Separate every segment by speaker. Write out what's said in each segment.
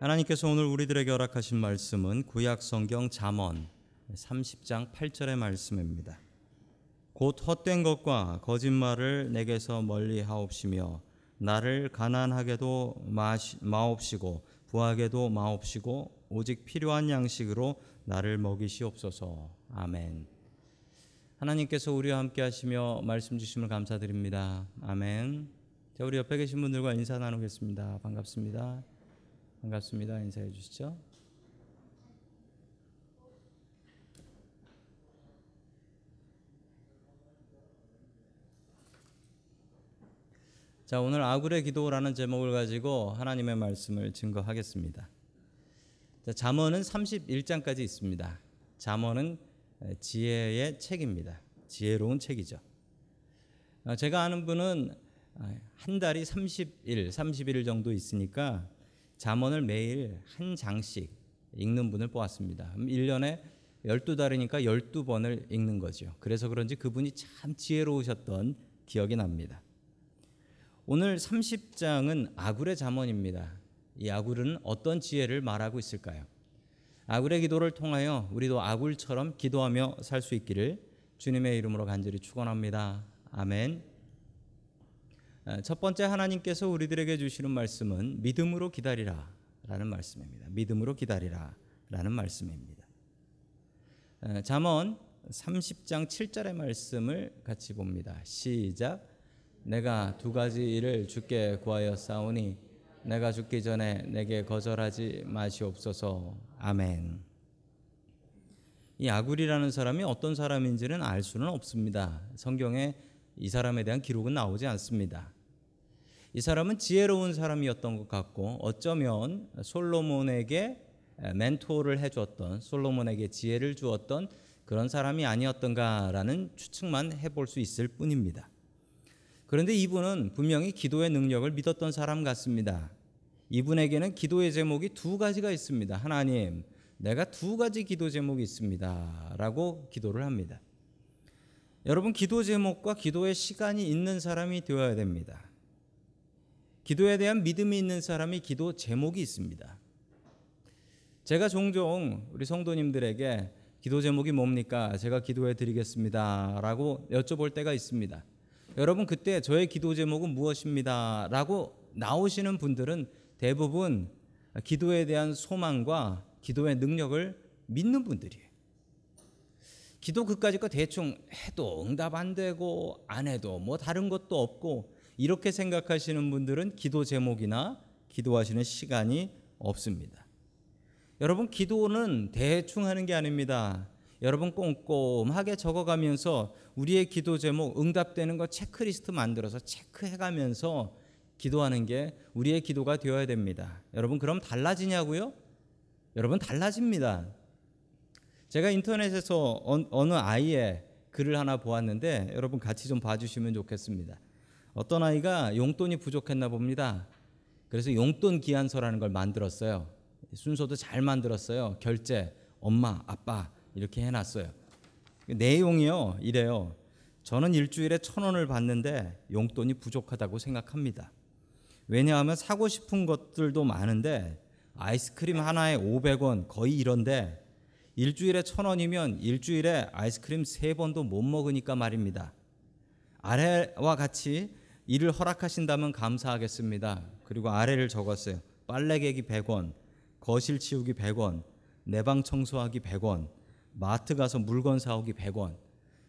Speaker 1: 하나님께서 오늘 우리들에게 허락하신 말씀은 구약 성경 잠언 30장 8절의 말씀입니다. 곧 헛된 것과 거짓말을 내게서 멀리 하옵시며 나를 가난하게도 마옵시고 부하게도 마옵시고 오직 필요한 양식으로 나를 먹이시옵소서. 아멘. 하나님께서 우리와 함께 하시며 말씀 주심을 감사드립니다. 아멘. 자, 우리 옆에 계신 분들과 인사 나누겠습니다. 반갑습니다. 반갑습니다. 인사해 주시죠. 자, 오늘 아굴의 기도라는 제목을 가지고 하나님의 말씀을 증거하겠습니다. 자, 잠언은 31장까지 있습니다. 잠언은 지혜의 책입니다. 지혜로운 책이죠. 어, 제가 아는 분은 한 달이 30일, 31일 정도 있으니까 잠언을 매일 한 장씩 읽는 분을 뽑았습니다. 1년에 12달이니까 12번을 읽는 거죠. 그래서 그런지 그분이 참 지혜로우셨던 기억이 납니다. 오늘 30장은 아굴의 잠언입니다. 이 아굴은 어떤 지혜를 말하고 있을까요? 아굴의 기도를 통하여 우리도 아굴처럼 기도하며 살 수 있기를 주님의 이름으로 간절히 축원합니다. 아멘. 아, 첫 번째 하나님께서 우리들에게 주시는 말씀은 믿음으로 기다리라 라는 말씀입니다. 믿음으로 기다리라 라는 말씀입니다. 아, 잠언 30장 7절의 말씀을 같이 봅니다. 시작. 내가 두 가지 일을 주께 구하여 싸우니 내가 죽기 전에 내게 거절하지 마시옵소서. 아멘. 이 아굴이라는 사람이 어떤 사람인지는 알 수는 없습니다. 성경에 이 사람에 대한 기록은 나오지 않습니다. 이 사람은 지혜로운 사람이었던 것 같고 어쩌면 솔로몬에게 멘토를 해주었던 솔로몬에게 지혜를 주었던 그런 사람이 아니었던가라는 추측만 해볼 수 있을 뿐입니다. 그런데 이분은 분명히 기도의 능력을 믿었던 사람 같습니다. 이분에게는 기도의 제목이 두 가지가 있습니다. 하나님, 내가 두 가지 기도 제목이 있습니다. 라고 기도를 합니다. 여러분, 기도 제목과 기도의 시간이 있는 사람이 되어야 됩니다. 기도에 대한 믿음이 있는 사람이 기도 제목이 있습니다. 제가 종종 우리 성도님들에게 기도 제목이 뭡니까? 제가 기도해 드리겠습니다. 라고 여쭤볼 때가 있습니다. 여러분, 그때 저의 기도 제목은 무엇입니다. 라고 나오시는 분들은 대부분 기도에 대한 소망과 기도의 능력을 믿는 분들이에요. 기도 그까짓 거 대충 해도 응답 안 되고 안 해도 뭐 다른 것도 없고 이렇게 생각하시는 분들은 기도 제목이나 기도하시는 시간이 없습니다. 여러분 기도는 대충 하는 게 아닙니다. 여러분 꼼꼼하게 적어가면서 우리의 기도 제목 응답되는 거 체크리스트 만들어서 체크해가면서 기도하는 게 우리의 기도가 되어야 됩니다. 여러분 그럼 달라지냐고요? 여러분 달라집니다. 제가 인터넷에서 어느 아이의 글을 하나 보았는데 여러분 같이 좀 봐주시면 좋겠습니다. 어떤 아이가 용돈이 부족했나 봅니다. 그래서 용돈 기한서라는 걸 만들었어요. 순서도 잘 만들었어요. 결제, 엄마, 아빠 이렇게 해놨어요. 내용이요 이래요. 저는 일주일에 천 원을 받는데 용돈이 부족하다고 생각합니다. 왜냐하면 사고 싶은 것들도 많은데 아이스크림 하나에 500원 거의 이런데 일주일에 천 원이면 일주일에 아이스크림 세 번도 못 먹으니까 말입니다. 아래와 같이 이를 허락하신다면 감사하겠습니다. 그리고 아래를 적었어요. 빨래개기 100원, 거실 치우기 100원, 내 방 청소하기 100원, 마트 가서 물건 사오기 100원.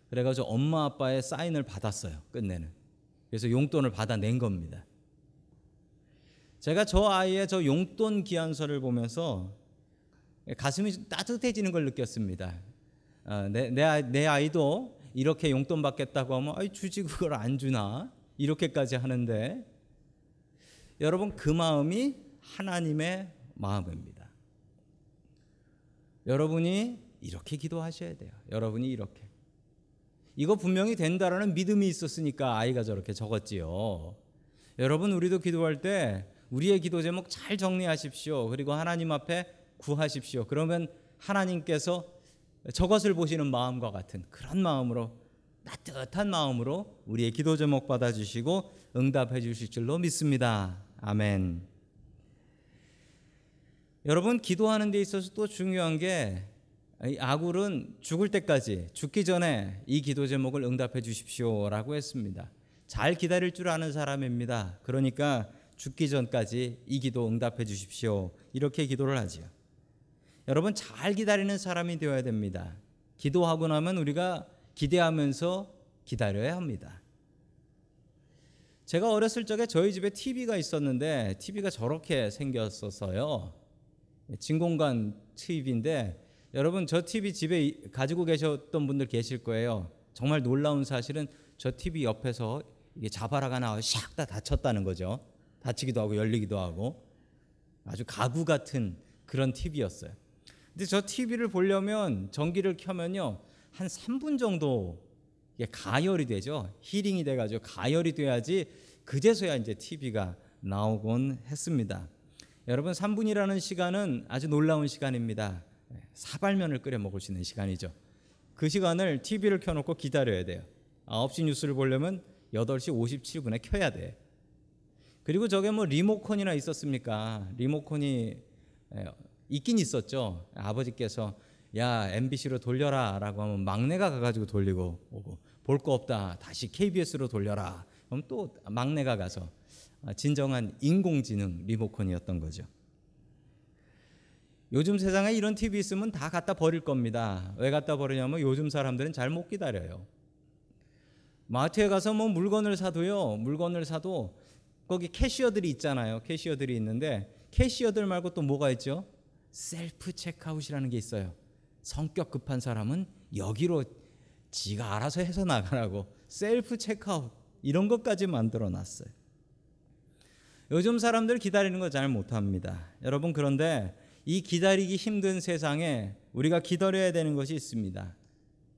Speaker 1: 그래가지고 엄마 아빠의 사인을 받았어요. 끝내는. 그래서 용돈을 받아낸 겁니다. 제가 저 아이의 저 용돈 기한서를 보면서 가슴이 따뜻해지는 걸 느꼈습니다. 어, 내, 내, 내 아이도 이렇게 용돈 받겠다고 하면 아이 주지 그걸 안 주나? 이렇게까지 하는데 여러분 그 마음이 하나님의 마음입니다. 여러분이 이렇게 기도하셔야 돼요. 여러분이 이렇게. 이거 분명히 된다라는 믿음이 있었으니까 아이가 저렇게 적었지요. 여러분 우리도 기도할 때 우리의 기도 제목 잘 정리하십시오. 그리고 하나님 앞에 구하십시오. 그러면 하나님께서 저것을 보시는 마음과 같은 그런 마음으로 따뜻한 마음으로 우리의 기도 제목 받아주시고 응답해 주실 줄로 믿습니다. 아멘. 여러분 기도하는 데 있어서 또 중요한 게이 아굴은 죽을 때까지 죽기 전에 이 기도 제목을 응답해 주십시오 라고 했습니다. 잘 기다릴 줄 아는 사람입니다. 그러니까 죽기 전까지 이 기도 응답해 주십시오. 이렇게 기도를 하지요. 여러분 잘 기다리는 사람이 되어야 됩니다. 기도하고 나면 우리가 기대하면서 기다려야 합니다. 제가 어렸을 적에 저희 집에 TV가 있었는데 TV가 저렇게 생겼었어요. 진공관 TV인데 여러분 저 TV 집에 가지고 계셨던 분들 계실 거예요. 정말 놀라운 사실은 저 TV 옆에서 이게 자바라가 나와 샥 다 다쳤다는 거죠. 다치기도 하고 열리기도 하고 아주 가구 같은 그런 TV였어요. 근데 저 TV를 보려면 전기를 켜면요 한 3분 정도 가열이 되죠. 힐링이 돼가지고 가열이 돼야지 그제서야 이제 TV가 나오곤 했습니다. 여러분 3분이라는 시간은 아주 놀라운 시간입니다. 사발면을 끓여 먹을 수 있는 시간이죠. 그 시간을 TV를 켜놓고 기다려야 돼요. 9시 뉴스를 보려면 8시 57분에 켜야 돼. 그리고 저게 뭐 리모컨이나 있었습니까? 리모컨이 있긴 있었죠. 아버지께서 야 MBC로 돌려라라고 하면 막내가 가가지고 돌리고 오고 볼 거 없다 다시 KBS로 돌려라. 그럼 또 막내가 가서 진정한 인공지능 리모컨이었던 거죠. 요즘 세상에 이런 TV 있으면 다 갖다 버릴 겁니다. 왜 갖다 버리냐면 요즘 사람들은 잘 못 기다려요. 마트에 가서 뭐 물건을 사도요. 물건을 사도 거기 cashier들이 있잖아요. cashier들이 있는데 cashier들 말고 또 뭐가 있죠? self checkout이라는 게 있어요. 성격 급한 사람은 여기로 지가 알아서 해서 나가라고 self checkout 이런 것까지 만들어 놨어요. 요즘 사람들 기다리는 거 잘 못합니다. 여러분 그런데 이 기다리기 힘든 세상에 우리가 기다려야 되는 것이 있습니다.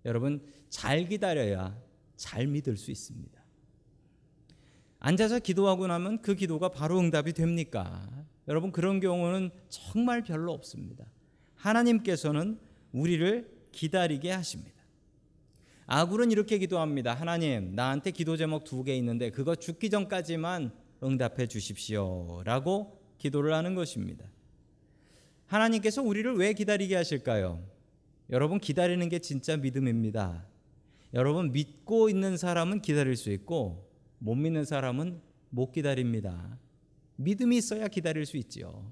Speaker 1: 여러분 잘 기다려야 잘 믿을 수 있습니다. 앉아서 기도하고 나면 그 기도가 바로 응답이 됩니까? 여러분 그런 경우는 정말 별로 없습니다. 하나님께서는 우리를 기다리게 하십니다. 아굴은 이렇게 기도합니다. 하나님, 나한테 기도 제목 두 개 있는데 그거 죽기 전까지만 응답해 주십시오라고 기도를 하는 것입니다. 하나님께서 우리를 왜 기다리게 하실까요? 여러분 기다리는 게 진짜 믿음입니다. 여러분 믿고 있는 사람은 기다릴 수 있고 못 믿는 사람은 못 기다립니다. 믿음이 있어야 기다릴 수 있지요.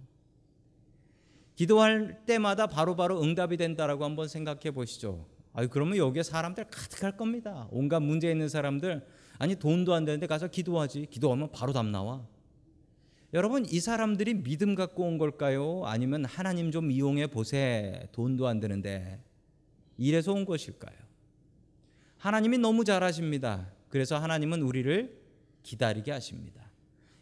Speaker 1: 기도할 때마다 바로바로 바로 응답이 된다라고 한번 생각해 보시죠. 아 그러면 여기에 사람들 가득할 겁니다. 온갖 문제 있는 사람들 아니 돈도 안 되는데 가서 기도하지. 기도하면 바로 답 나와. 여러분 이 사람들이 믿음 갖고 온 걸까요? 아니면 하나님 좀 이용해 보세. 돈도 안 되는데 이래서 온 것일까요? 하나님이 너무 잘하십니다. 그래서 하나님은 우리를 기다리게 하십니다.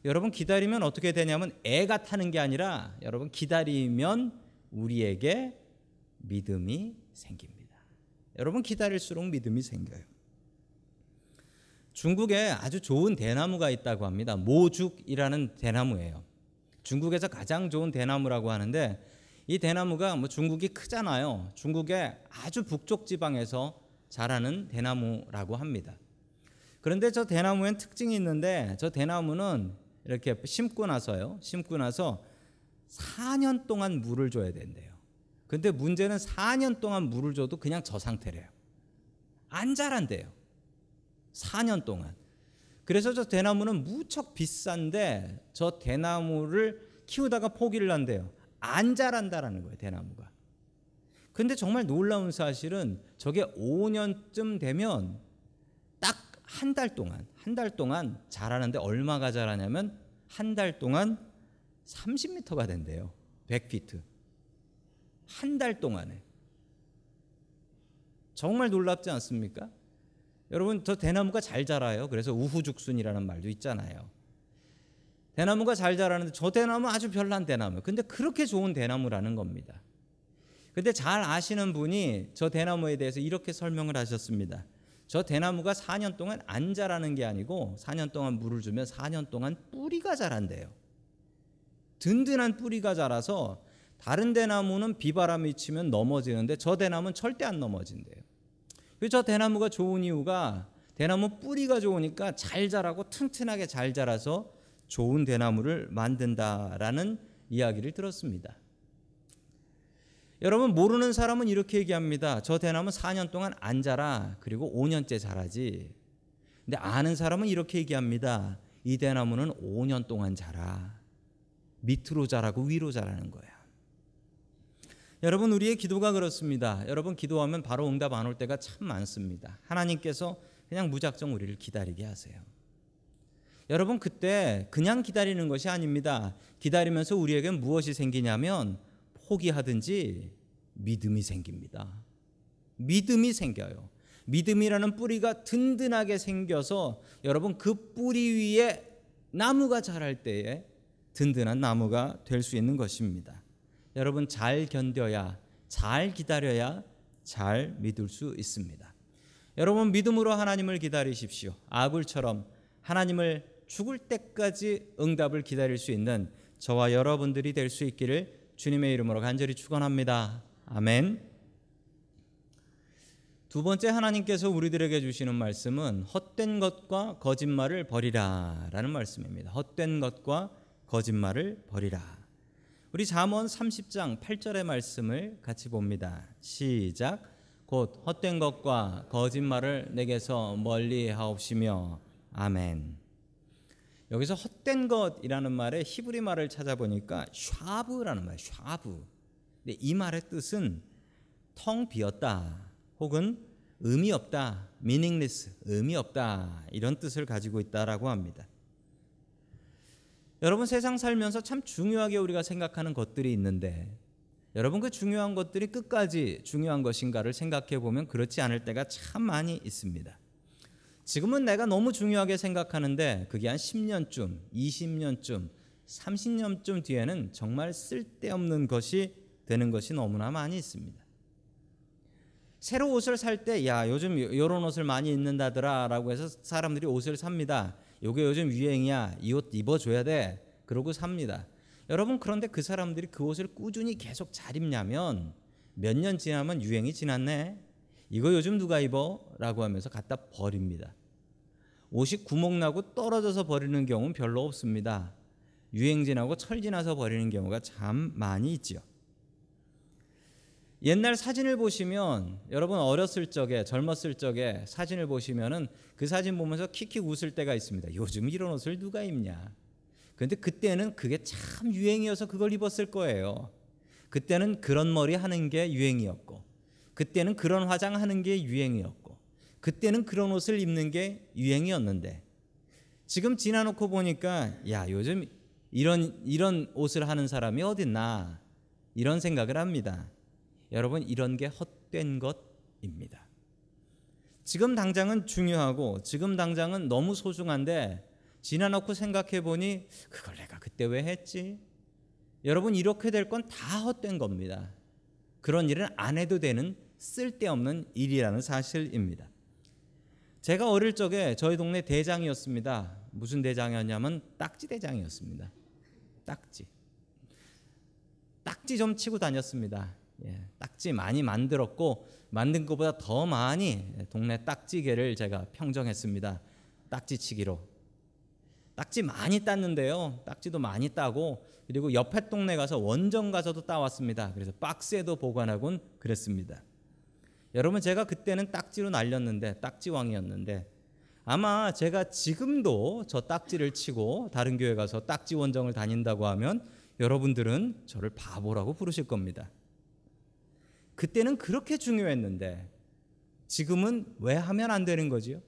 Speaker 1: 여러분 기다리면 어떻게 되냐면 애가 타는 게 아니라 여러분 기다리면 우리에게 믿음이 생깁니다. 여러분 기다릴수록 믿음이 생겨요. 중국에 아주 좋은 대나무가 있다고 합니다. 모죽이라는 대나무예요. 중국에서 가장 좋은 대나무라고 하는데 이 대나무가 뭐 중국이 크잖아요. 중국의 아주 북쪽 지방에서 자라는 대나무라고 합니다. 그런데 저 대나무엔 특징이 있는데 저 대나무는 이렇게 심고 나서요. 심고 나서 4년 동안 물을 줘야 된대요. 근데 문제는 4년 동안 물을 줘도 그냥 저 상태래요. 안 자란대요. 4년 동안. 그래서 저 대나무는 무척 비싼데 저 대나무를 키우다가 포기를 한대요. 안 자란다라는 거예요, 대나무가. 근데 정말 놀라운 사실은 저게 5년쯤 되면 딱 한 달 동안, 한 달 동안 자라는데 얼마가 자라냐면 한 달 동안 30m가 된대요. 100피트. 한 달 동안에. 정말 놀랍지 않습니까? 여러분 저 대나무가 잘 자라요. 그래서 우후죽순이라는 말도 있잖아요. 대나무가 잘 자라는데 저 대나무 아주 별난 대나무. 근데 그렇게 좋은 대나무라는 겁니다. 근데 잘 아시는 분이 저 대나무에 대해서 이렇게 설명을 하셨습니다. 저 대나무가 4년 동안 안 자라는 게 아니고 4년 동안 물을 주면 4년 동안 뿌리가 자란대요. 든든한 뿌리가 자라서 다른 대나무는 비바람이 치면 넘어지는데 저 대나무는 절대 안 넘어진대요. 저 대나무가 좋은 이유가 대나무 뿌리가 좋으니까 잘 자라고 튼튼하게 잘 자라서 좋은 대나무를 만든다라는 이야기를 들었습니다. 여러분 모르는 사람은 이렇게 얘기합니다. 저 대나무 4년 동안 안 자라. 그리고 5년째 자라지. 근데 아는 사람은 이렇게 얘기합니다. 이 대나무는 5년 동안 자라. 밑으로 자라고 위로 자라는 거야. 여러분 우리의 기도가 그렇습니다. 여러분 기도하면 바로 응답 안 올 때가 참 많습니다. 하나님께서 그냥 무작정 우리를 기다리게 하세요. 여러분 그때 그냥 기다리는 것이 아닙니다. 기다리면서 우리에게 무엇이 생기냐면 포기하든지 믿음이 생깁니다. 믿음이 생겨요. 믿음이라는 뿌리가 든든하게 생겨서 여러분 그 뿌리 위에 나무가 자랄 때에 든든한 나무가 될 수 있는 것입니다. 여러분 잘 견뎌야 잘 기다려야 잘 믿을 수 있습니다. 여러분 믿음으로 하나님을 기다리십시오. 아굴처럼 하나님을 죽을 때까지 응답을 기다릴 수 있는 저와 여러분들이 될 수 있기를 주님의 이름으로 간절히 축원합니다. 아멘. 두 번째 하나님께서 우리들에게 주시는 말씀은 헛된 것과 거짓말을 버리라라는 말씀입니다. 헛된 것과 거짓말을 버리라. 우리 잠언 30장 8절의 말씀을 같이 봅니다. 시작. 곧 헛된 것과 거짓말을 내게서 멀리 하옵시며 아멘. 여기서 헛된 것이라는 말에 히브리 말을 찾아보니까 샤브라는 말, 샤브. 근데 이 말의 뜻은 텅 비었다, 혹은 의미 없다, meaningless, 의미 없다 이런 뜻을 가지고 있다라고 합니다. 여러분 세상 살면서 참 중요하게 우리가 생각하는 것들이 있는데 여러분 그 중요한 것들이 끝까지 중요한 것인가를 생각해 보면 그렇지 않을 때가 참 많이 있습니다. 지금은 내가 너무 중요하게 생각하는데 그게 한 10년쯤, 20년쯤, 30년쯤 뒤에는 정말 쓸데없는 것이 되는 것이 너무나 많이 있습니다. 새로 옷을 살 때 야 요즘 이런 옷을 많이 입는다더라라고 해서 사람들이 옷을 삽니다. 요게 요즘 유행이야. 이 옷 입어줘야 돼. 그러고 삽니다. 여러분 그런데 그 사람들이 그 옷을 꾸준히 계속 잘 입냐면 몇 년 지나면 유행이 지났네. 이거 요즘 누가 입어? 라고 하면서 갖다 버립니다. 옷이 구멍 나고 떨어져서 버리는 경우는 별로 없습니다. 유행 지나고 철 지나서 버리는 경우가 참 많이 있죠. 옛날 사진을 보시면 여러분 어렸을 적에 젊었을 적에 사진을 보시면은 그 사진 보면서 킥킥 웃을 때가 있습니다. 요즘 이런 옷을 누가 입냐? 그런데 그때는 그게 참 유행이어서 그걸 입었을 거예요. 그때는 그런 머리 하는 게 유행이었고 그때는 그런 화장 하는 게 유행이었고 그때는 그런 옷을 입는 게 유행이었는데 지금 지나놓고 보니까 야 요즘 이런 이런 옷을 하는 사람이 어딨나 이런 생각을 합니다. 여러분 이런 게 헛된 것입니다. 지금 당장은 중요하고 지금 당장은 너무 소중한데 지나놓고 생각해 보니 그걸 내가 그때 왜 했지? 여러분 이렇게 될 건 다 헛된 겁니다. 그런 일은 안 해도 되는 쓸데없는 일이라는 사실입니다. 제가 어릴 적에 저희 동네 대장이었습니다. 무슨 대장이었냐면 딱지 대장이었습니다. 딱지. 딱지 좀 치고 다녔습니다. 예, 딱지 많이 만들었고 만든 것보다 더 많이 동네 딱지개를 제가 평정했습니다. 딱지치기로. 딱지 많이 땄는데요. 딱지도 많이 따고 그리고 옆에 동네 가서 원정 가서도 따왔습니다. 그래서 박스에도 보관하곤 그랬습니다. 여러분 제가 그때는 딱지로 날렸는데 딱지왕이었는데 아마 제가 지금도 저 딱지를 치고 다른 교회 가서 딱지 원정을 다닌다고 하면 여러분들은 저를 바보라고 부르실 겁니다. 그때는 그렇게 중요했는데 지금은 왜 하면 안 되는 거지요?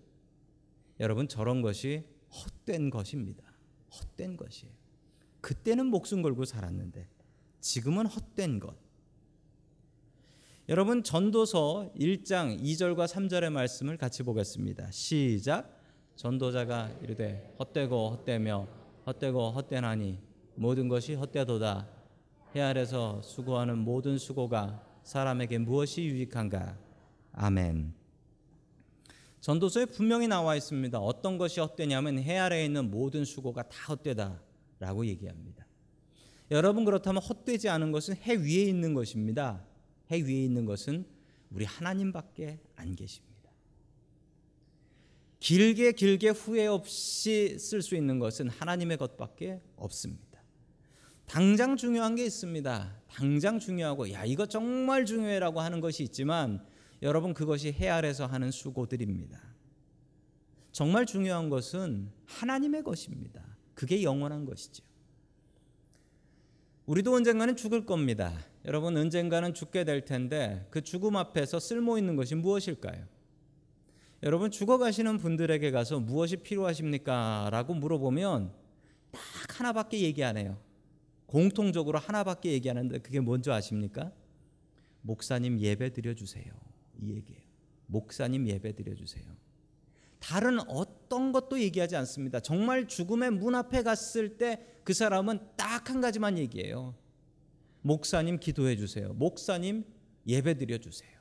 Speaker 1: 여러분 저런 것이 헛된 것입니다. 헛된 것이에요. 그때는 목숨 걸고 살았는데 지금은 헛된 것. 여러분 전도서 1장 2절과 3절의 말씀을 같이 보겠습니다. 시작. 전도자가 이르되 헛되고 헛되며 헛되고 헛되나니 모든 것이 헛되도다. 해 아래서 수고하는 모든 수고가 사람에게 무엇이 유익한가? 아멘. 전도서에 분명히 나와 있습니다. 어떤 것이 헛되냐면 해 아래에 있는 모든 수고가 다 헛되다라고 얘기합니다. 여러분 그렇다면 헛되지 않은 것은 해 위에 있는 것입니다. 해 위에 있는 것은 우리 하나님밖에 안 계십니다. 길게 길게 후회 없이 쓸 수 있는 것은 하나님의 것밖에 없습니다. 당장 중요한 게 있습니다. 당장 중요하고 야 이거 정말 중요해라고 하는 것이 있지만 여러분 그것이 해 아래서 하는 수고들입니다. 정말 중요한 것은 하나님의 것입니다. 그게 영원한 것이죠. 우리도 언젠가는 죽을 겁니다. 여러분 언젠가는 죽게 될 텐데 그 죽음 앞에서 쓸모 있는 것이 무엇일까요? 여러분 죽어가시는 분들에게 가서 무엇이 필요하십니까? 라고 물어보면 딱 하나밖에 얘기 안 해요. 공통적으로 하나밖에 얘기하는데 그게 뭔지 아십니까? 목사님 예배 드려주세요. 이 얘기예요. 목사님 예배 드려주세요. 다른 어떤 것도 얘기하지 않습니다. 정말 죽음의 문 앞에 갔을 때 그 사람은 딱 한 가지만 얘기해요. 목사님 기도해 주세요. 목사님 예배 드려 주세요.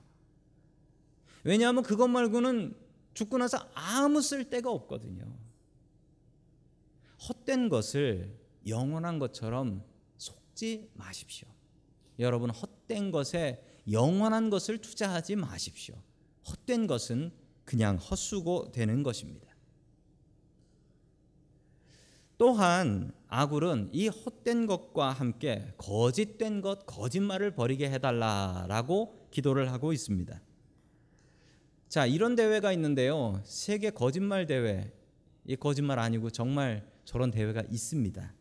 Speaker 1: 왜냐하면 그것 말고는 죽고 나서 아무 쓸데가 없거든요. 헛된 것을 영원한 것처럼 속지 마십시오. 여러분 헛된 것에 영원한 것을 투자하지 마십시오. 헛된 것은 그냥 헛수고 되는 것입니다. 또한 아굴은 이 헛된 것과 함께 거짓된 것, 거짓말을 버리게 해달라라고 기도를 하고 있습니다. 자, 이런 대회가 있는데요. 세계 거짓말 대회. 이 거짓말 아니고 정말 저런 대회가 있습니다.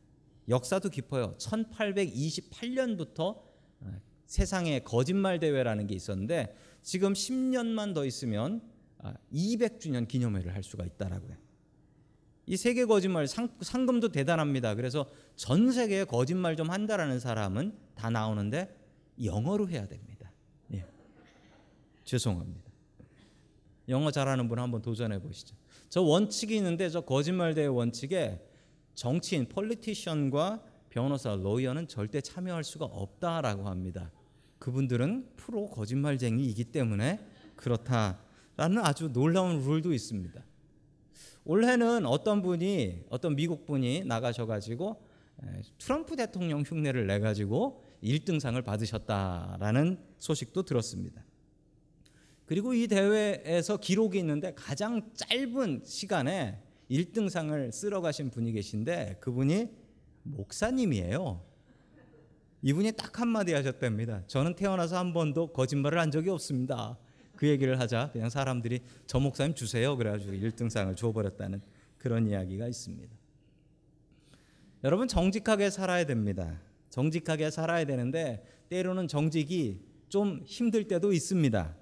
Speaker 1: 역사도 깊어요. 1828년부터 어, 세상에 거짓말 대회라는 게 있었는데 지금 10년만 더 있으면 200주년 아, 기념회를 할 수가 있다라고요. 이 세계 거짓말 상, 상금도 대단합니다. 그래서 전 세계에 거짓말 좀 한다라는 사람은 다 나오는데 영어로 해야 됩니다. 예. 죄송합니다. 영어 잘하는 분 한번 도전해 보시죠. 저 원칙이 있는데 저 거짓말 대회 원칙에 정치인, 폴리티션과 변호사, 로이어는 절대 참여할 수가 없다라고 합니다. 그분들은 프로 거짓말쟁이이기 때문에 그렇다라는 아주 놀라운 룰도 있습니다. 올해는 어떤 분이 어떤 미국 분이 나가셔가지고 트럼프 대통령 흉내를 내 가지고 1등상을 받으셨다라는 소식도 들었습니다. 그리고 이 대회에서 기록이 있는데 가장 짧은 시간에 1등상을 쓸어 가신 분이 계신데 그분이 목사님이에요. 이분이 딱 한마디 하셨답니다. 저는 태어나서 한 번도 거짓말을 한 적이 없습니다. 그 얘기를 하자 그냥 사람들이 저 목사님 주세요 그래가지고 1등상을 줘버렸다는 그런 이야기가 있습니다. 여러분 정직하게 살아야 됩니다. 정직하게 살아야 되는데 때로는 정직이 좀 힘들 때도 있습니다.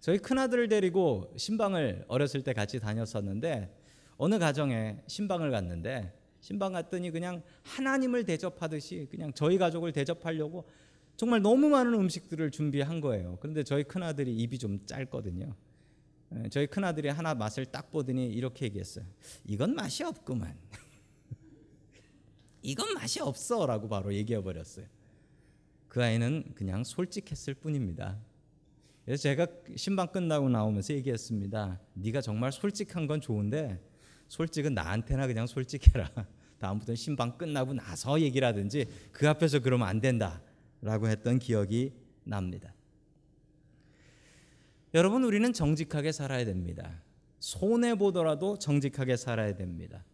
Speaker 1: 저희 큰아들을 데리고 신방을 어렸을 때 같이 다녔었는데 어느 가정에 신방을 갔는데 신방 갔더니 그냥 하나님을 대접하듯이 그냥 저희 가족을 대접하려고 정말 너무 많은 음식들을 준비한 거예요. 그런데 저희 큰 아들이 입이 좀 짧거든요. 예, 저희 큰 아들이 하나 맛을 딱 보더니 이렇게 얘기했어요. 이건 맛이 없구만. 이건 맛이 없어 라고 바로 얘기해 버렸어요. 그 아이는 그냥 솔직했을 뿐입니다. 그래서 제가 신방 끝나고 나오면서 얘기했습니다. 네가 정말 솔직한 건 좋은데 솔직은 나한테나 그냥 솔직해라. 다음부터는 신방 끝나고 나서 얘기를 하든지 그 앞에서 그러면 안 된다. 라고 했던 기억이 납니다. 여러분, 우리는 정직하게 살아야 됩니다. 손해보더라도 정직하게 살아야 됩니다.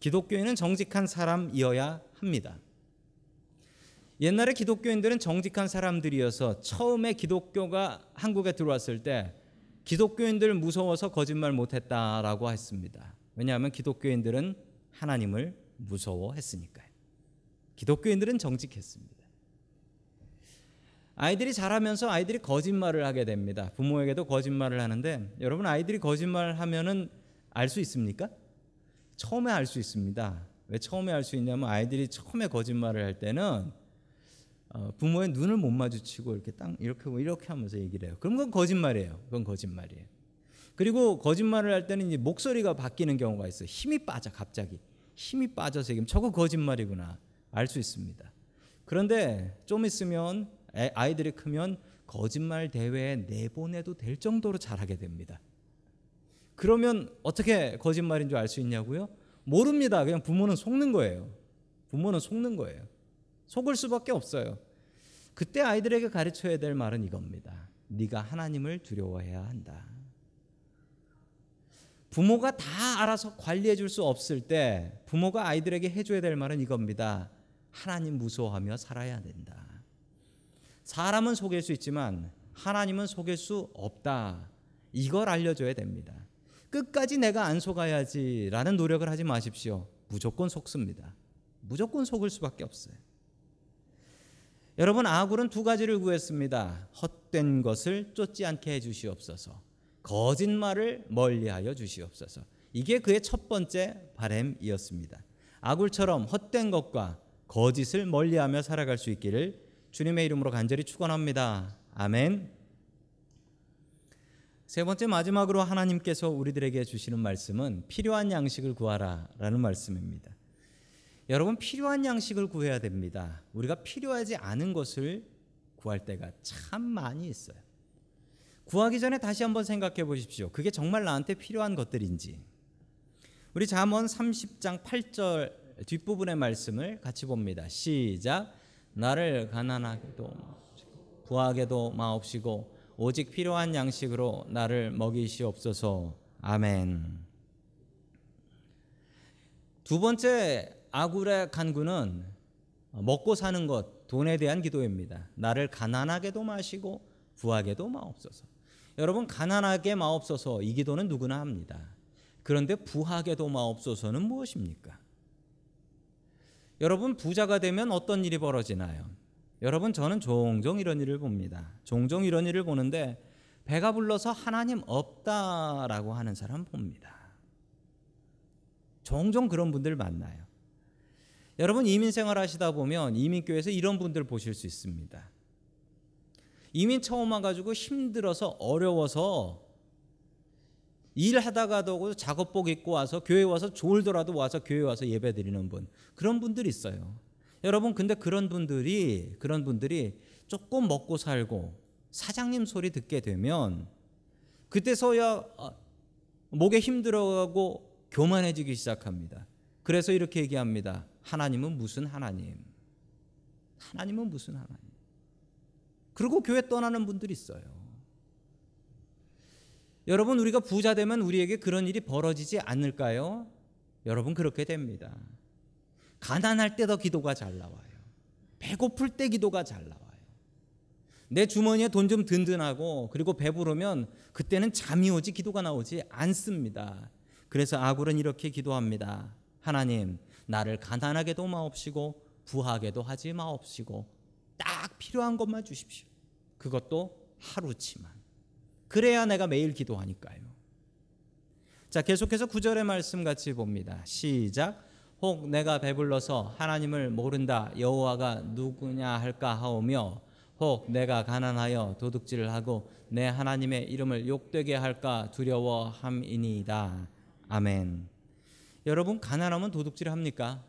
Speaker 1: 기독교인은 정직한 사람이어야 합니다. 옛날에 기독교인들은 정직한 사람들이어서 처음에 기독교가 한국에 들어왔을 때 기독교인들 무서워서 거짓말 못했다라고 했습니다. 왜냐하면 기독교인들은 하나님을 무서워했으니까요. 기독교인들은 정직했습니다. 아이들이 자라면서 아이들이 거짓말을 하게 됩니다. 부모에게도 거짓말을 하는데 여러분 아이들이 거짓말을 하면은 알 수 있습니까? 처음에 알 수 있습니다. 왜 처음에 알 수 있냐면 아이들이 처음에 거짓말을 할 때는 어, 부모의 눈을 못 마주치고 이렇게 딱 이렇게 이렇게 하면서 얘기를 해요. 그럼 그건 거짓말이에요. 그건 거짓말이에요. 그리고 거짓말을 할 때는 이제 목소리가 바뀌는 경우가 있어요. 힘이 빠져 갑자기 힘이 빠져서 지금 저거 거짓말이구나 알 수 있습니다. 그런데 좀 있으면 아이들이 크면 거짓말 대회에 내보내도 될 정도로 잘하게 됩니다. 그러면 어떻게 거짓말인 줄 알 수 있냐고요? 모릅니다. 그냥 부모는 속는 거예요. 부모는 속는 거예요. 속을 수밖에 없어요. 그때 아이들에게 가르쳐야 될 말은 이겁니다. 네가 하나님을 두려워해야 한다. 부모가 다 알아서 관리해 줄 수 없을 때 부모가 아이들에게 해줘야 될 말은 이겁니다. 하나님 무서워하며 살아야 된다. 사람은 속일 수 있지만 하나님은 속일 수 없다. 이걸 알려줘야 됩니다. 끝까지 내가 안 속아야지라는 노력을 하지 마십시오. 무조건 속습니다. 무조건 속을 수밖에 없어요. 여러분 아굴은 두 가지를 구했습니다. 헛된 것을 쫓지 않게 해 주시옵소서. 거짓말을 멀리하여 주시옵소서. 이게 그의 첫 번째 바램이었습니다. 아굴처럼 헛된 것과 거짓을 멀리하며 살아갈 수 있기를 주님의 이름으로 간절히 축원합니다. 아멘. 세 번째 마지막으로 하나님께서 우리들에게 주시는 말씀은 필요한 양식을 구하라라는 말씀입니다. 여러분 필요한 양식을 구해야 됩니다. 우리가 필요하지 않은 것을 구할 때가 참 많이 있어요. 구하기 전에 다시 한번 생각해 보십시오. 그게 정말 나한테 필요한 것들인지. 우리 잠언 30장 8절 뒷부분의 말씀을 같이 봅니다. 시작. 나를 가난하게도 부하게도 마옵시고 오직 필요한 양식으로 나를 먹이시옵소서. 아멘. 두 번째 아굴의 간구는 먹고 사는 것, 돈에 대한 기도입니다. 나를 가난하게도 마시고 부하게도 마옵소서. 여러분 가난하게 마옵소서 이 기도는 누구나 합니다. 그런데 부하게도 마옵소서는 무엇입니까? 여러분 부자가 되면 어떤 일이 벌어지나요? 여러분 저는 종종 이런 일을 봅니다. 종종 이런 일을 보는데 배가 불러서 하나님 없다라고 하는 사람 봅니다. 종종 그런 분들 만나요. 여러분 이민 생활 하시다 보면 이민교회에서 이런 분들 보실 수 있습니다. 이민 처음 와가지고 힘들어서 어려워서 일하다가도 작업복 입고 와서 교회 와서 졸더라도 와서 교회 와서 예배 드리는 분 그런 분들이 있어요. 여러분 근데 그런 분들이 그런 분들이 조금 먹고 살고 사장님 소리 듣게 되면 그때서야 아, 목에 힘들어가고 교만해지기 시작합니다. 그래서 이렇게 얘기합니다. 하나님은 무슨 하나님? 하나님은 무슨 하나님? 그리고 교회 떠나는 분들이 있어요. 여러분 우리가 부자 되면 우리에게 그런 일이 벌어지지 않을까요? 여러분 그렇게 됩니다. 가난할 때 더 기도가 잘 나와요. 배고플 때 기도가 잘 나와요. 내 주머니에 돈 좀 든든하고 그리고 배부르면 그때는 잠이 오지 기도가 나오지 않습니다. 그래서 아굴은 이렇게 기도합니다. 하나님, 나를 가난하게도 마옵시고 부하게도 하지 마옵시고 딱 필요한 것만 주십시오. 그것도 하루치만. 그래야 내가 매일 기도하니까요. 자, 계속해서 구절의 말씀 같이 봅니다. 시작. 혹 내가 배불러서 하나님을 모른다 여호와가 누구냐 할까 하오며 혹 내가 가난하여 도둑질을 하고 내 하나님의 이름을 욕되게 할까 두려워함이니이다. 아멘. 여러분 가난하면 도둑질 합니까?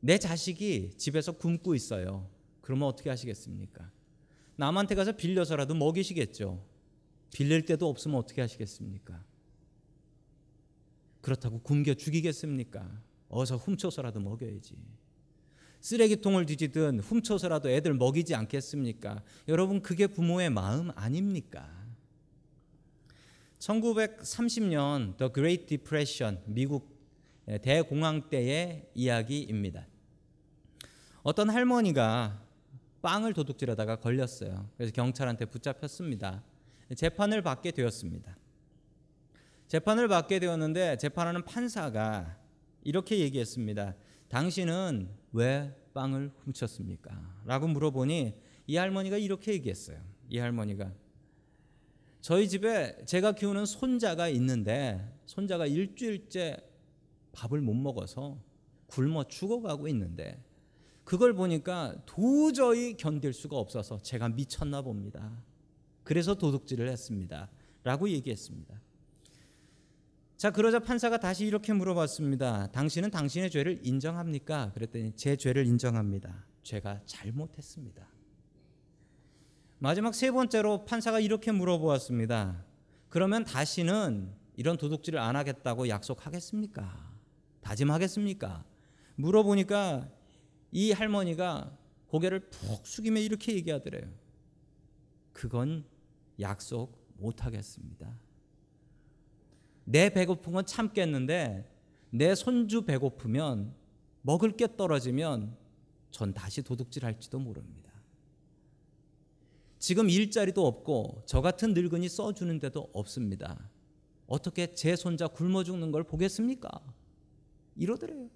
Speaker 1: 내 자식이 집에서 굶고 있어요. 그러면 어떻게 하시겠습니까? 남한테 가서 빌려서라도 먹이시겠죠. 빌릴 데도 없으면 어떻게 하시겠습니까? 그렇다고 굶겨 죽이겠습니까? 어서 훔쳐서라도 먹여야지. 쓰레기통을 뒤지든 훔쳐서라도 애들 먹이지 않겠습니까? 여러분 그게 부모의 마음 아닙니까? 1930년 The Great Depression 미국 대공황 때의 이야기입니다. 어떤 할머니가 빵을 도둑질하다가 걸렸어요. 그래서 경찰한테 붙잡혔습니다. 재판을 받게 되었습니다. 재판을 받게 되었는데 재판하는 판사가 이렇게 얘기했습니다. 당신은 왜 빵을 훔쳤습니까? 라고 물어보니 이 할머니가 이렇게 얘기했어요. 이 할머니가 저희 집에 제가 키우는 손자가 있는데 손자가 일주일째 밥을 못 먹어서 굶어 죽어가고 있는데 그걸 보니까 도저히 견딜 수가 없어서 제가 미쳤나 봅니다. 그래서 도둑질을 했습니다. 라고 얘기했습니다. 자, 그러자 판사가 다시 이렇게 물어봤습니다. 당신은 당신의 죄를 인정합니까? 그랬더니 제 죄를 인정합니다. 제가 잘못했습니다. 마지막 세 번째로 판사가 이렇게 물어보았습니다. 그러면 다시는 이런 도둑질을 안 하겠다고 약속하겠습니까? 다짐하겠습니까? 물어보니까 이 할머니가 고개를 푹 숙이며 이렇게 얘기하더래요. 그건 약속 못 하겠습니다. 내 배고픈 건 참겠는데 내 손주 배고프면 먹을 게 떨어지면 전 다시 도둑질 할지도 모릅니다. 지금 일자리도 없고 저 같은 늙은이 써주는 데도 없습니다. 어떻게 제 손자 굶어 죽는 걸 보겠습니까? 이러더래요.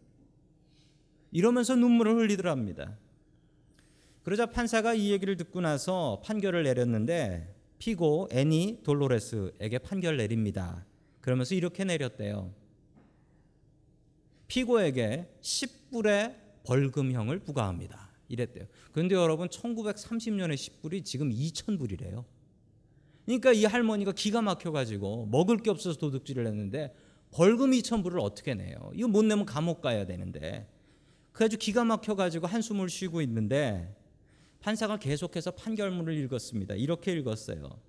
Speaker 1: 이러면서 눈물을 흘리더랍니다. 그러자 판사가 이 얘기를 듣고 나서 판결을 내렸는데 피고 애니 돌로레스에게 판결 내립니다. 그러면서 이렇게 내렸대요. 피고에게 10불의 벌금형을 부과합니다. 이랬대요. 그런데 여러분 1930년에 10불이 지금 2,000불이래요. 그러니까 이 할머니가 기가 막혀 가지고 먹을 게 없어서 도둑질을 했는데 벌금 2,000불을 어떻게 내요? 이거 못 내면 감옥 가야 되는데 그래가지고 기가 막혀가지고 한숨을 쉬고 있는데 판사가 계속해서 판결문을 읽었습니다. 이렇게 읽었어요.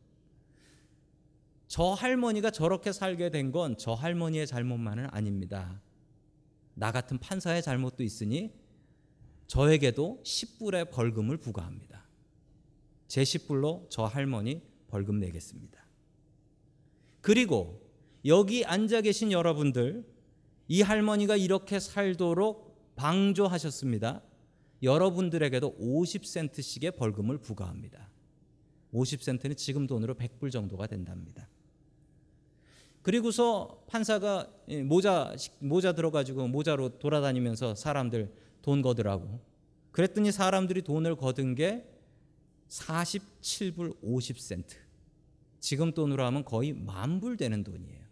Speaker 1: 저 할머니가 저렇게 살게 된 건 저 할머니의 잘못만은 아닙니다. 나 같은 판사의 잘못도 있으니 저에게도 10불의 벌금을 부과합니다. 제 10불로 저 할머니 벌금 내겠습니다. 그리고 여기 앉아 계신 여러분들 이 할머니가 이렇게 살도록 방조하셨습니다. 여러분들에게도 50센트씩의 벌금을 부과합니다. 50센트는 지금 돈으로 100불 정도가 된답니다. 그리고서 판사가 모자 모자 들어가지고 모자로 돌아다니면서 사람들 돈 거두라고 그랬더니 사람들이 돈을 거둔 게 47불 50센트. 지금 돈으로 하면 거의 만불 되는 돈이에요.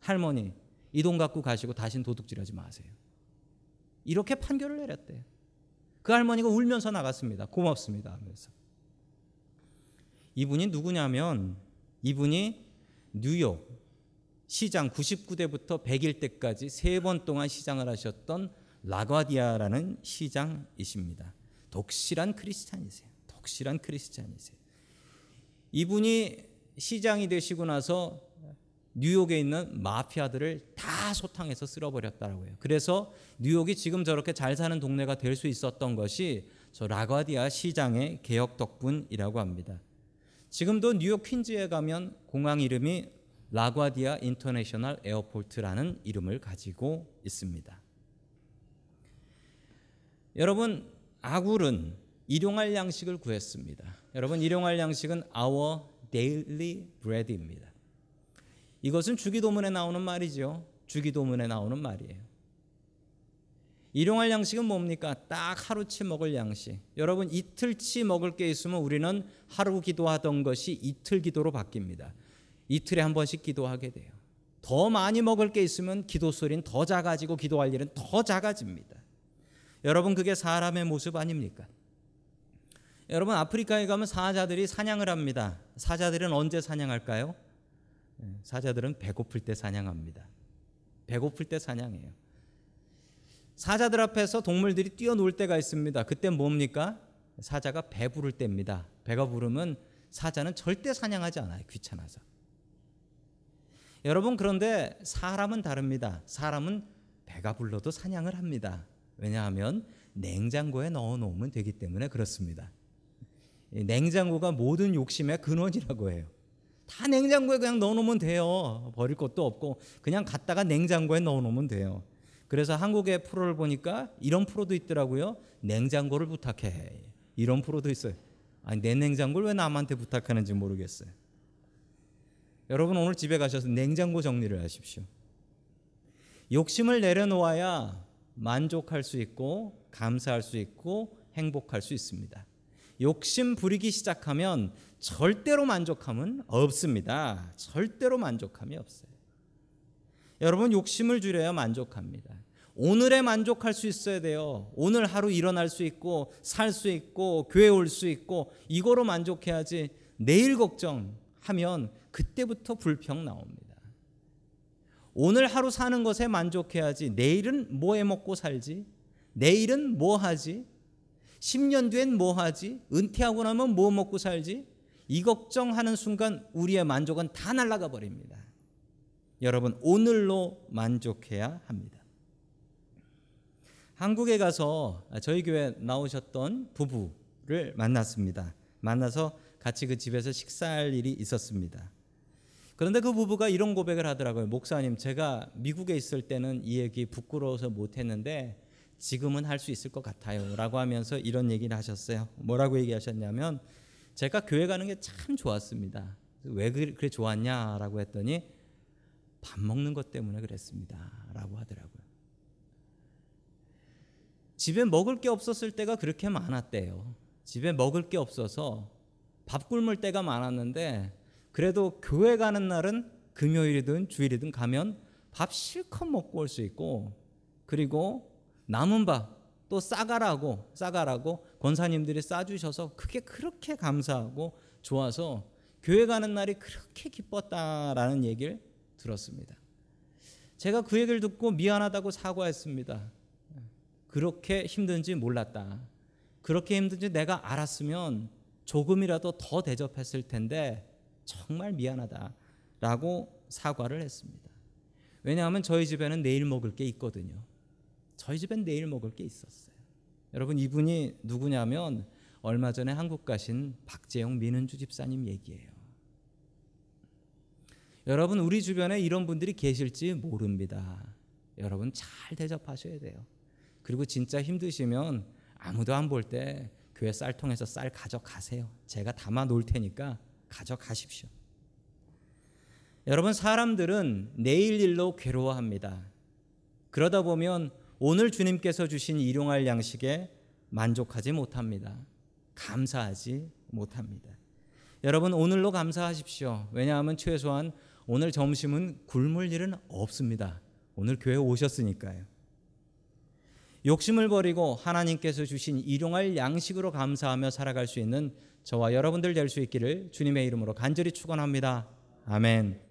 Speaker 1: 할머니, 이 돈 갖고 가시고 다신 도둑질하지 마세요. 이렇게 판결을 내렸대요. 그 할머니가 울면서 나갔습니다. 고맙습니다 하면서. 이분이 누구냐면 이분이 뉴욕 시장 99대부터 100일 때까지 세 번 동안 시장을 하셨던 라과디아라는 시장이십니다. 독실한 크리스찬이세요. 독실한 크리스찬이세요. 이분이 시장이 되시고 나서 뉴욕에 있는 마피아들을 다 소탕해서 쓸어버렸다라고 해요. 그래서 뉴욕이 지금 저렇게 잘 사는 동네가 될 수 있었던 것이 저 라과디아 시장의 개혁 덕분이라고 합니다. 지금도 뉴욕 퀸즈에 가면 공항 이름이 라과디아 International Airport라는 이름을 가지고 있습니다. 여러분 아굴은 일용할 양식을 구했습니다. 여러분 일용할 양식은 our daily bread입니다. 이것은 주기도문에 나오는 말이죠. 주기도문에 나오는 말이에요. 일용할 양식은 뭡니까? 딱 하루치 먹을 양식. 여러분 이틀치 먹을 게 있으면 우리는 하루 기도하던 것이 이틀 기도로 바뀝니다. 이틀에 한 번씩 기도하게 돼요. 더 많이 먹을 게 있으면 기도 소리는 더 작아지고 기도할 일은 더 작아집니다. 여러분 그게 사람의 모습 아닙니까? 여러분 아프리카에 가면 사자들이 사냥을 합니다. 사자들은 언제 사냥할까요? 예, 사자들은 배고플 때 사냥합니다. 배고플 때 사냥해요. 사자들 앞에서 동물들이 뛰어놀 때가 있습니다. 그때 뭡니까? 사자가 배 부를 때입니다. 배가 부르면 사자는 절대 사냥하지 않아요. 귀찮아서. 여러분 그런데 사람은 다릅니다. 사람은 배가 불러도 사냥을 합니다. 왜냐하면 냉장고에 넣어 놓으면 되기 때문에 그렇습니다. 냉장고가 모든 욕심의 근원이라고 해요. 다 냉장고에 그냥 넣어 놓으면 돼요. 버릴 것도 없고 그냥 갖다가 냉장고에 넣어 놓으면 돼요. 그래서 한국의 프로를 보니까 이런 프로도 있더라고요. 냉장고를 부탁해. 이런 프로도 있어요. 아니 내 냉장고를 왜 남한테 부탁하는지 모르겠어요. 여러분 오늘 집에 가셔서 냉장고 정리를 하십시오. 욕심을 내려놓아야 만족할 수 있고 감사할 수 있고 행복할 수 있습니다. 욕심 부리기 시작하면 절대로 만족함은 없습니다. 절대로 만족함이 없어요. 여러분 욕심을 줄여야 만족합니다. 오늘에 만족할 수 있어야 돼요. 오늘 하루 일어날 수 있고 살 수 있고 교회 올 수 있고 이거로 만족해야지 내일 걱정하면 그때부터 불평 나옵니다. 오늘 하루 사는 것에 만족해야지 내일은 뭐 해 먹고 살지? 내일은 뭐 하지? 10년 뒤엔 뭐 하지? 은퇴하고 나면 뭐 먹고 살지? 이 걱정하는 순간 우리의 만족은 다 날아가 버립니다. 여러분 오늘로 만족해야 합니다. 한국에 가서 저희 교회 나오셨던 부부를 만났습니다. 만나서 같이 그 집에서 식사할 일이 있었습니다. 그런데 그 부부가 이런 고백을 하더라고요. 목사님, 제가 미국에 있을 때는 이 얘기 부끄러워서 못 했는데 지금은 할 수 있을 것 같아요. 라고 하면서 이런 얘기를 하셨어요. 뭐라고 얘기하셨냐면 제가 교회 가는 게 참 좋았습니다. 왜 그래 좋았냐라고 했더니 밥 먹는 것 때문에 그랬습니다. 라고 하더라고요. 집에 먹을 게 없었을 때가 그렇게 많았대요. 집에 먹을 게 없어서 밥 굶을 때가 많았는데 그래도 교회 가는 날은 금요일이든 주일이든 가면 밥 실컷 먹고 올 수 있고 그리고 남은 밥 또 싸가라고 싸가라고 권사님들이 싸주셔서 그게 그렇게 감사하고 좋아서 교회 가는 날이 그렇게 기뻤다라는 얘기를 들었습니다. 제가 그 얘기를 듣고 미안하다고 사과했습니다. 그렇게 힘든지 몰랐다. 그렇게 힘든지 내가 알았으면 조금이라도 더 대접했을 텐데 정말 미안하다라고 사과를 했습니다. 왜냐하면 저희 집에는 내일 먹을 게 있거든요. 저희 집엔 내일 먹을 게 있었어요. 여러분 이분이 누구냐면 얼마 전에 한국 가신 박재용 민은주 집사님 얘기예요. 여러분 우리 주변에 이런 분들이 계실지 모릅니다. 여러분 잘 대접하셔야 돼요. 그리고 진짜 힘드시면 아무도 안 볼 때 교회 쌀통에서 쌀 가져가세요. 제가 담아 놓을 테니까 가져가십시오. 여러분 사람들은 내일 일로 괴로워합니다. 그러다 보면 오늘 주님께서 주신 일용할 양식에 만족하지 못합니다. 감사하지 못합니다. 여러분 오늘로 감사하십시오. 왜냐하면 최소한 오늘 점심은 굶을 일은 없습니다. 오늘 교회 오셨으니까요. 욕심을 버리고 하나님께서 주신 일용할 양식으로 감사하며 살아갈 수 있는 저와 여러분들 될 수 있기를 주님의 이름으로 간절히 축원합니다. 아멘.